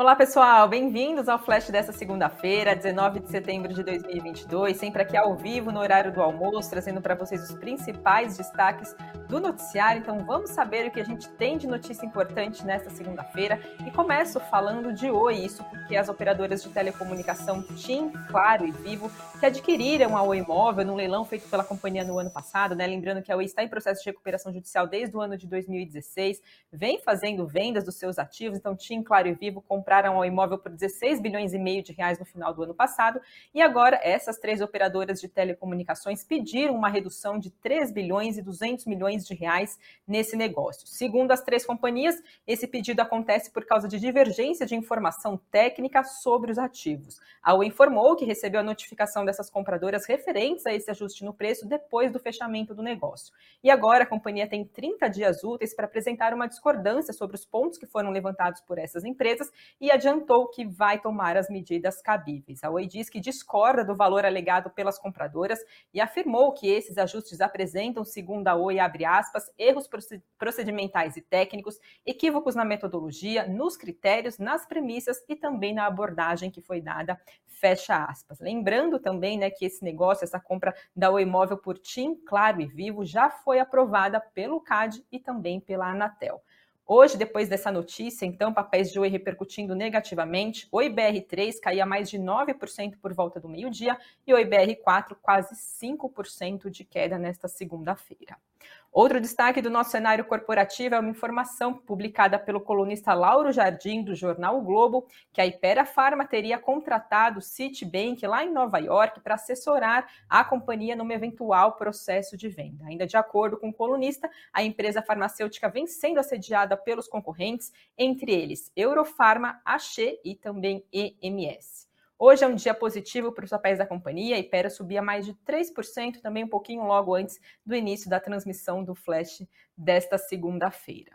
Olá, pessoal, bem-vindos ao Flash dessa segunda-feira, 19 de setembro de 2022, sempre aqui ao vivo no horário do almoço, trazendo para vocês os principais destaques do noticiário. Então, vamos saber o que a gente tem de notícia importante nesta segunda-feira. E começo falando de Oi, isso porque as operadoras de telecomunicação TIM, Claro e Vivo, que adquiriram a Oi Móvel no leilão feito pela companhia no ano passado, né? Lembrando que a Oi está em processo de recuperação judicial desde o ano de 2016, vem fazendo vendas dos seus ativos, então TIM, Claro e Vivo compraram compraram o imóvel por 16 bilhões e meio de reais no final do ano passado, e agora essas três operadoras de telecomunicações pediram uma redução de 3 bilhões e 200 milhões de reais nesse negócio. Segundo as três companhias, esse pedido acontece por causa de divergência de informação técnica sobre os ativos. A Oi informou que recebeu a notificação dessas compradoras referentes a esse ajuste no preço depois do fechamento do negócio. E agora a companhia tem 30 dias úteis para apresentar uma discordância sobre os pontos que foram levantados por essas empresas e adiantou que vai tomar as medidas cabíveis. A Oi diz que discorda do valor alegado pelas compradoras e afirmou que esses ajustes apresentam, segundo a Oi, aspas, erros procedimentais e técnicos, equívocos na metodologia, nos critérios, nas premissas e também na abordagem que foi dada, fecha aspas. Lembrando também né, que esse negócio, essa compra da Oi Móvel por TIM, Claro e Vivo já foi aprovada pelo CAD e também pela Anatel. Hoje, depois dessa notícia, então, papéis de Oi repercutindo negativamente, Oi BR3 caía mais de 9% por volta do meio-dia e Oi BR4 quase 5% de queda nesta segunda-feira. Outro destaque do nosso cenário corporativo é uma informação publicada pelo colunista Lauro Jardim, do jornal o Globo, que a Ipera Pharma teria contratado Citibank lá em Nova York para assessorar a companhia num eventual processo de venda. Ainda de acordo com o colunista, a empresa farmacêutica vem sendo assediada pelos concorrentes, entre eles Eurofarma, Axê e também EMS. Hoje é um dia positivo para os papéis da companhia. A Ipera subia mais de 3%, também um pouquinho logo antes do início da transmissão do flash desta segunda-feira.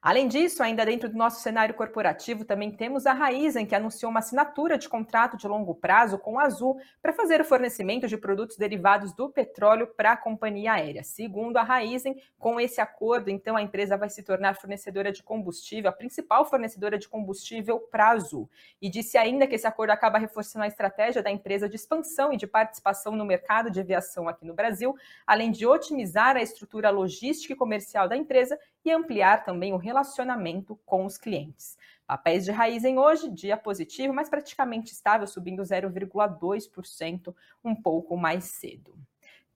Além disso, ainda dentro do nosso cenário corporativo, também temos a Raizen, que anunciou uma assinatura de contrato de longo prazo com a Azul para fazer o fornecimento de produtos derivados do petróleo para a companhia aérea. Segundo a Raizen, com esse acordo, então a empresa vai se tornar fornecedora de combustível, a principal fornecedora de combustível para a Azul. E disse ainda que esse acordo acaba reforçando a estratégia da empresa de expansão e de participação no mercado de aviação aqui no Brasil, além de otimizar a estrutura logística e comercial da empresa e ampliar também o relacionamento com os clientes. Papéis de raiz em hoje, dia positivo, mas praticamente estável, subindo 0,2%, um pouco mais cedo.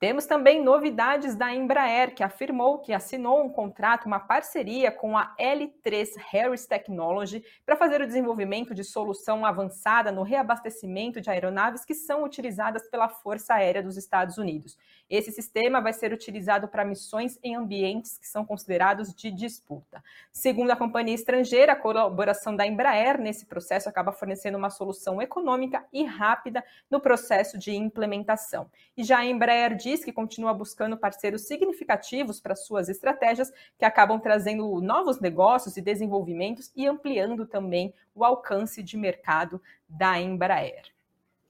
Temos também novidades da Embraer, que afirmou que assinou um contrato, uma parceria com a L3 Harris Technology para fazer o desenvolvimento de solução avançada no reabastecimento de aeronaves que são utilizadas pela Força Aérea dos Estados Unidos. Esse sistema vai ser utilizado para missões em ambientes que são considerados de disputa. Segundo a companhia estrangeira, a colaboração da Embraer nesse processo acaba fornecendo uma solução econômica e rápida no processo de implementação. E já a Embraer diz que continua buscando parceiros significativos para suas estratégias, que acabam trazendo novos negócios e desenvolvimentos e ampliando também o alcance de mercado da Embraer.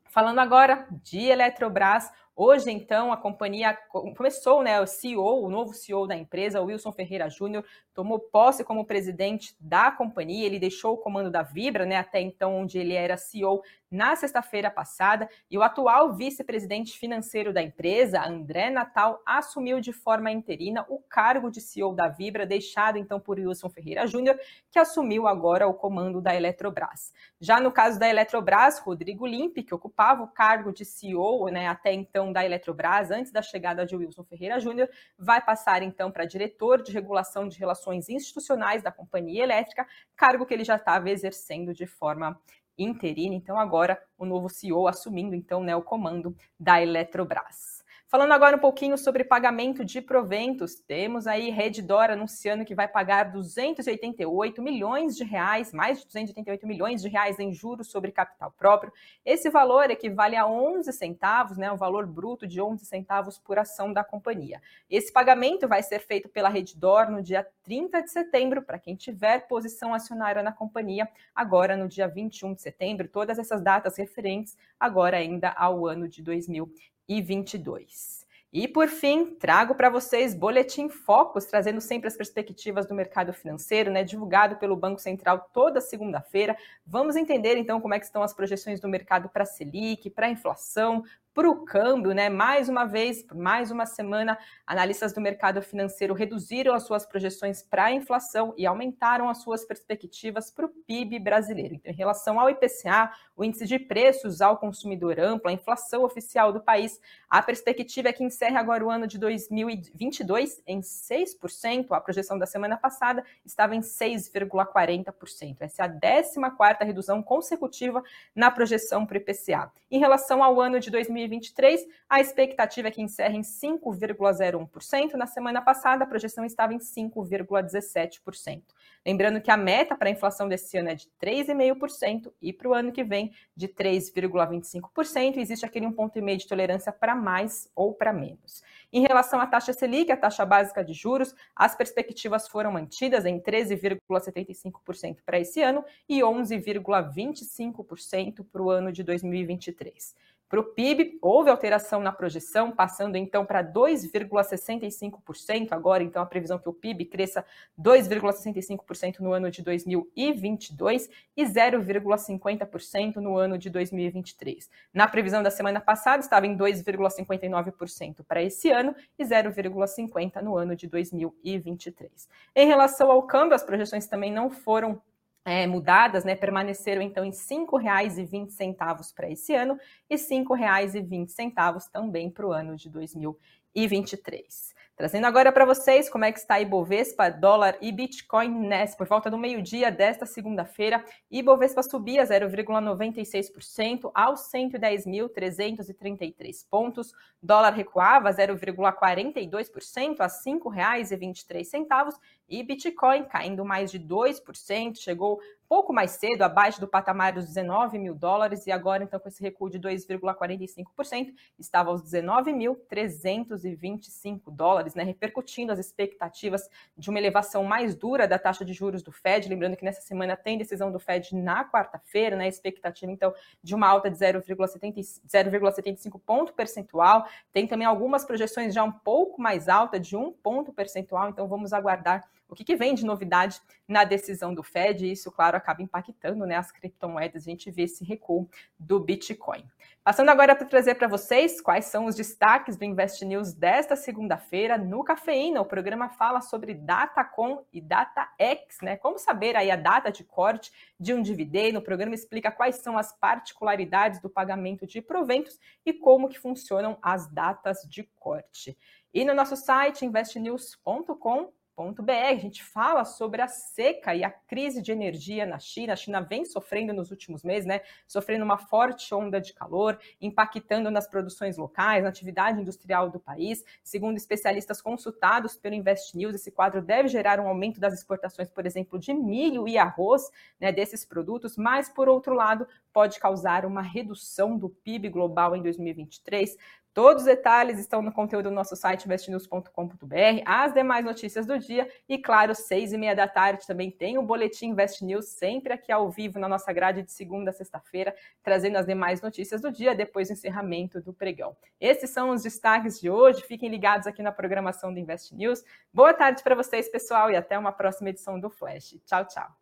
Falando agora de Eletrobras, Hoje, então, a companhia começou, né? O CEO, o novo CEO da empresa, Wilson Ferreira Júnior, tomou posse como presidente da companhia. Ele deixou o comando da Vibra, né? Até então, onde ele era CEO na sexta-feira passada. E o atual vice-presidente financeiro da empresa, André Natal, assumiu de forma interina o cargo de CEO da Vibra, deixado então por Wilson Ferreira Júnior, que assumiu agora o comando da Eletrobras. Já no caso da Eletrobras, Rodrigo Limpe, que ocupava o cargo de CEO, né? Até então gestão da Eletrobras, antes da chegada de Wilson Ferreira Júnior, vai passar então para diretor de regulação de relações institucionais da companhia elétrica, cargo que ele já estava exercendo de forma interina. Então agora o novo CEO assumindo então né, o comando da Eletrobras. Falando agora um pouquinho sobre pagamento de proventos, temos aí Reddor anunciando que vai pagar 288 milhões de reais, mais de 288 milhões de reais em juros sobre capital próprio. Esse valor equivale a 11 centavos, né, um valor bruto de 11 centavos por ação da companhia. Esse pagamento vai ser feito pela Reddor no dia 30 de setembro, para quem tiver posição acionária na companhia, agora no dia 21 de setembro, todas essas datas referentes agora ainda ao ano de 2020 2022. E por fim, trago para vocês Boletim Focus, trazendo sempre as perspectivas do mercado financeiro, né, divulgado pelo Banco Central toda segunda-feira. Vamos entender então como é que estão as projeções do mercado para Selic, para inflação, para o câmbio, né? Mais uma vez, por mais uma semana, analistas do mercado financeiro reduziram as suas projeções para a inflação e aumentaram as suas perspectivas para o PIB brasileiro. Então, em relação ao IPCA, o índice de preços ao consumidor amplo, a inflação oficial do país, a perspectiva é que encerre agora o ano de 2022 em 6%. A projeção da semana passada estava em 6,40%. Essa é a 14ª redução consecutiva na projeção para o IPCA. Em relação ao ano de 2022, 2023, a expectativa é que encerre em 5,01%. Na semana passada, a projeção estava em 5,17%. Lembrando que a meta para a inflação desse ano é de 3,5% e para o ano que vem de 3,25%. Existe aquele um ponto e meio de tolerância para mais ou para menos. Em relação à taxa Selic, a taxa básica de juros, as perspectivas foram mantidas em 13,75% para esse ano e 11,25% para o ano de 2023. Para o PIB, houve alteração na projeção, passando então para 2,65%. Agora, então, a previsão é que o PIB cresça 2,65% no ano de 2022 e 0,50% no ano de 2023. Na previsão da semana passada, estava em 2,59% para esse ano e 0,50% no ano de 2023. Em relação ao câmbio, as projeções também não foram é, mudadas, né, permaneceram então em R$ 5,20 para esse ano e R$ 5,20 também para o ano de 2023. Trazendo agora para vocês como é que está Ibovespa, dólar e Bitcoin nessa por volta do meio-dia desta segunda-feira. Ibovespa subia 0,96% aos 110.333 pontos. Dólar recuava 0,42% a R$ 5,23 e Bitcoin caindo mais de 2%, chegou pouco mais cedo, abaixo do patamar dos 19 mil dólares, e agora, então, com esse recuo de 2,45%, estava aos 19.325 dólares, né, repercutindo as expectativas de uma elevação mais dura da taxa de juros do Fed. Lembrando que nessa semana tem decisão do Fed na quarta-feira, né, expectativa, então, de uma alta de 0,75 ponto percentual. Tem também algumas projeções já um pouco mais alta, de um ponto percentual, então vamos aguardar o que, que, vem de novidade na decisão do Fed, e isso, claro, acaba impactando né, as criptomoedas, a gente vê esse recuo do Bitcoin. Passando agora para trazer para vocês quais são os destaques do Invest News desta segunda-feira no Cafeína. O programa fala sobre Datacom e DataX, né? Como saber aí a data de corte de um dividendo. O programa explica quais são as particularidades do pagamento de proventos e como que funcionam as datas de corte. E no nosso site investnews.com a gente fala sobre a seca e a crise de energia na China. A China vem sofrendo nos últimos meses, né? Sofrendo uma forte onda de calor, impactando nas produções locais, na atividade industrial do país. Segundo especialistas consultados pelo Invest News, esse quadro deve gerar um aumento das exportações, por exemplo, de milho e arroz, né, desses produtos, mas por outro lado, pode causar uma redução do PIB global em 2023. Todos os detalhes estão no conteúdo do nosso site investnews.com.br, as demais notícias do dia e, claro, seis e meia da tarde também tem o Boletim Invest News, sempre aqui ao vivo na nossa grade de segunda a sexta-feira, trazendo as demais notícias do dia depois do encerramento do pregão. Esses são os destaques de hoje, fiquem ligados aqui na programação do Invest News. Boa tarde para vocês, pessoal, e até uma próxima edição do Flash. Tchau, tchau.